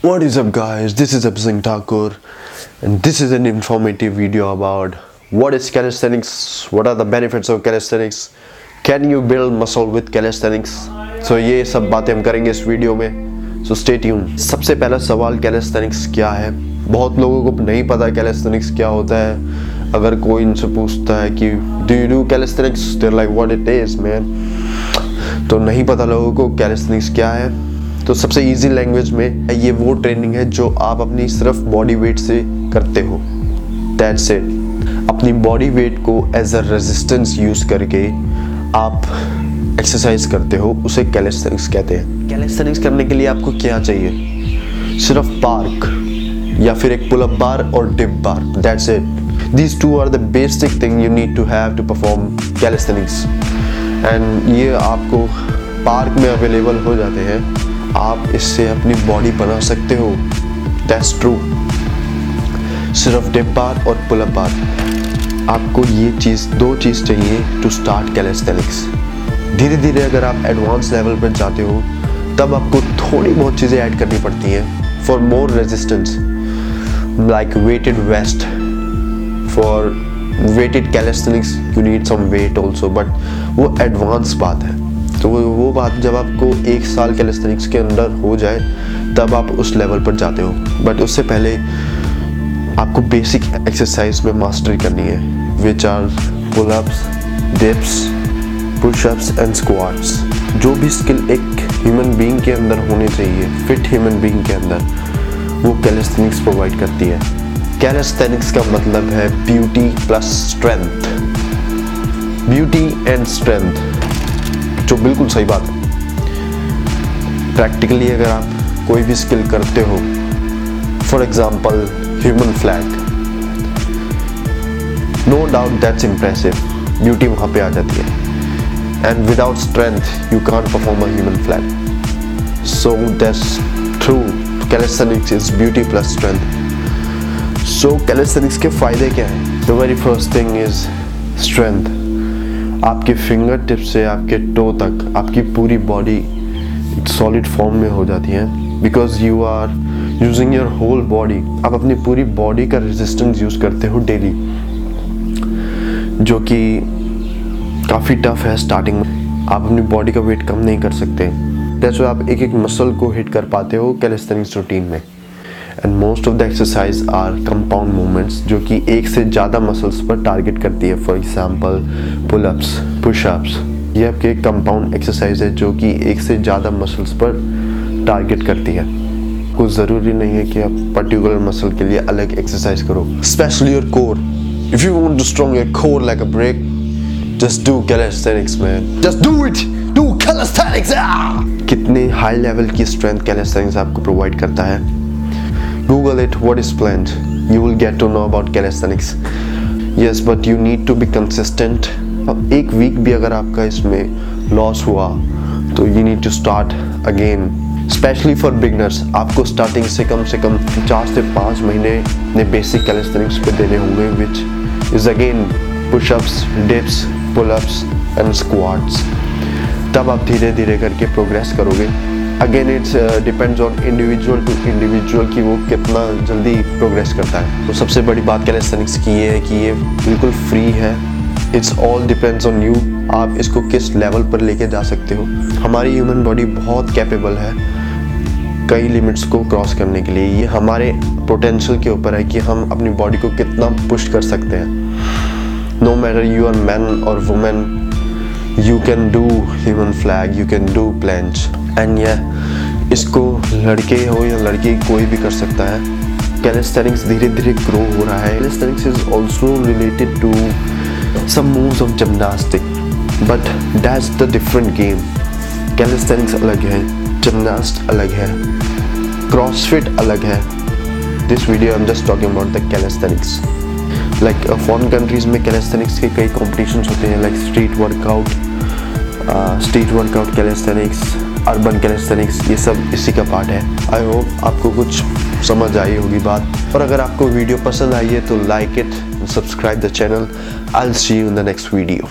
What is up guys, this is Absing Thakur and this is an informative video about what is calisthenics, what are the benefits of calisthenics, can you build muscle with calisthenics so ये सब बातें हम करेंगे इस video में so stay tuned सबसे पहला सवाल calisthenics क्या है बहुत लोगों को नहीं पता calisthenics क्या होता है अगर कोई इनसे पूछता है कि do you do calisthenics they're like what it is man तो नहीं पता लोगों को calisthenics क्या है तो सबसे इजी लैंग्वेज में ये वो ट्रेनिंग है जो आप अपनी सिर्फ़ बॉडी वेट से करते हो। दैट्स इट अपनी बॉडी वेट को एज अ रेजिस्टेंस यूज़ करके आप एक्सरसाइज करते हो, उसे कैलेस्थेनिक्स कहते हैं। कैलेस्थेनिक्स करने के लिए आपको क्या चाहिए? सिर्फ़ पार्क या फिर एक पुल अप बार और dip bar that's it these two are the basic thing you need to have to perform calisthenics and ये आपको पार्क में अवेलेबल हो जाते हैं। आप इससे अपनी बॉडी बना सकते हो। दैट्स ट्रू सिर्फ़ डिप बार और पुल अप बार आपको ये चीज़, दो चीज़ चाहिए टू स्टार्ट कैलेस्थेनिक्स धीरे धीरे अगर आप एडवांस लेवल पर जाते हो, तब आपको थोड़ी बहुत चीज़ें ऐड करनी पड़ती हैं for more resistance like weighted vest for weighted calisthenics you need some weight also but वो एडवांस बात है। बात जब आपको एक साल कैलेस्थेनिक्स के अंदर हो जाए, तब आप उस लेवल पर जाते हो। बट उससे पहले आपको बेसिक एक्सरसाइज में मास्टरी करनी है which are pullups dips pushups and squats जो भी स्किल एक ह्यूमन बीइंग के अंदर होनी चाहिए फिट ह्यूमन बीइंग के अंदर, वो कैलेस्थेनिक्स प्रोवाइड करती है। कैलेस्थेनिक्स का मतलब है beauty plus strength beauty and strength जो बिल्कुल सही बात है। प्रैक्टिकली अगर आप कोई भी स्किल करते हो for example human flag no doubt that's impressive beauty वहाँ पे आ जाती है। And without strength you can't perform a human flag so that's through calisthenics is beauty plus strength so calisthenics के फ़ायदे क्या हैं? The very first thing is strength आपके फिंगर टिप से, आपके टो तक, आपकी पूरी बॉडी सॉलिड फॉर्म में हो जाती है। Because you are using your whole body आप अपनी पूरी बॉडी का रेजिस्टेंस यूज़ करते हो डेली जो कि काफ़ी टफ है स्टार्टिंग में। आप अपनी बॉडी का वेट कम नहीं कर सकते। दैट्स आप एक एक मसल को हिट कर पाते हो कैलिस्थेनिक्स रूटीन में। And most of the exercise are compound movements जो कि एक से ज़्यादा मसल्स पर टारगेट करती है। फॉर एग्जांपल पुलअप्स पुशअप्स ये आपके कंपाउंड एक्सरसाइज है, जो कि एक से ज़्यादा मसल्स पर टारगेट करती है। कुछ ज़रूरी नहीं है कि आप पर्टिकुलर मसल के लिए अलग एक्सरसाइज करो। Specially your core if you want to strong your core like a break just do calisthenics man just do it do calisthenics कितने हाई लेवल की स्ट्रेंथ कैलिस्थेनिक्स आपको प्रोवाइड करता है। Google it what is planned you will get to know about calisthenics yes but you need to be consistent एक week भी अगर आपका इसमें लॉस हुआ तो you need to start again specially for beginners आपको स्टार्टिंग से कम से कम चार से पाँच महीने ने बेसिक कैलिस्थेनिक्स पे देने होंगे which is again pushups dips pullups and squats तब आप धीरे धीरे करके प्रोग्रेस करोगे। Again it's depends on individual to individual कि वो कितना जल्दी प्रोग्रेस करता है। तो सबसे बड़ी बात कैलिस्थेनिक्स की ये है कि ये बिल्कुल फ्री है। It's all depends on you आप इसको किस लेवल पर लेके जा सकते हो। हमारी ह्यूमन बॉडी बहुत कैपेबल है कई लिमिट्स को क्रॉस करने के लिए। ये हमारे पोटेंशियल के ऊपर है कि हम अपनी बॉडी को कितना पुश कर सकते हैं। No matter you are man और women you can do human flag you can do planche and ये इसको लड़के हो या लड़की कोई भी कर सकता है। कैलिस्थेनिक्स धीरे धीरे ग्रो हो रहा है। Calisthenics is also related to some moves of gymnastic but that's the different game calisthenics अलग है जिमनास्ट अलग है क्रॉसफिट अलग है। This video I am just talking about the calisthenics like foreign countries में कैलेस्थेनिक्स के कई कॉम्पिटिशन्स होते हैं like street workout street workout calisthenics urban calisthenics ये सब इसी का पार्ट है। आई होप आपको कुछ समझ आई होगी बात। और अगर आपको वीडियो पसंद आई है तो like it subscribe the channel I see you in the next video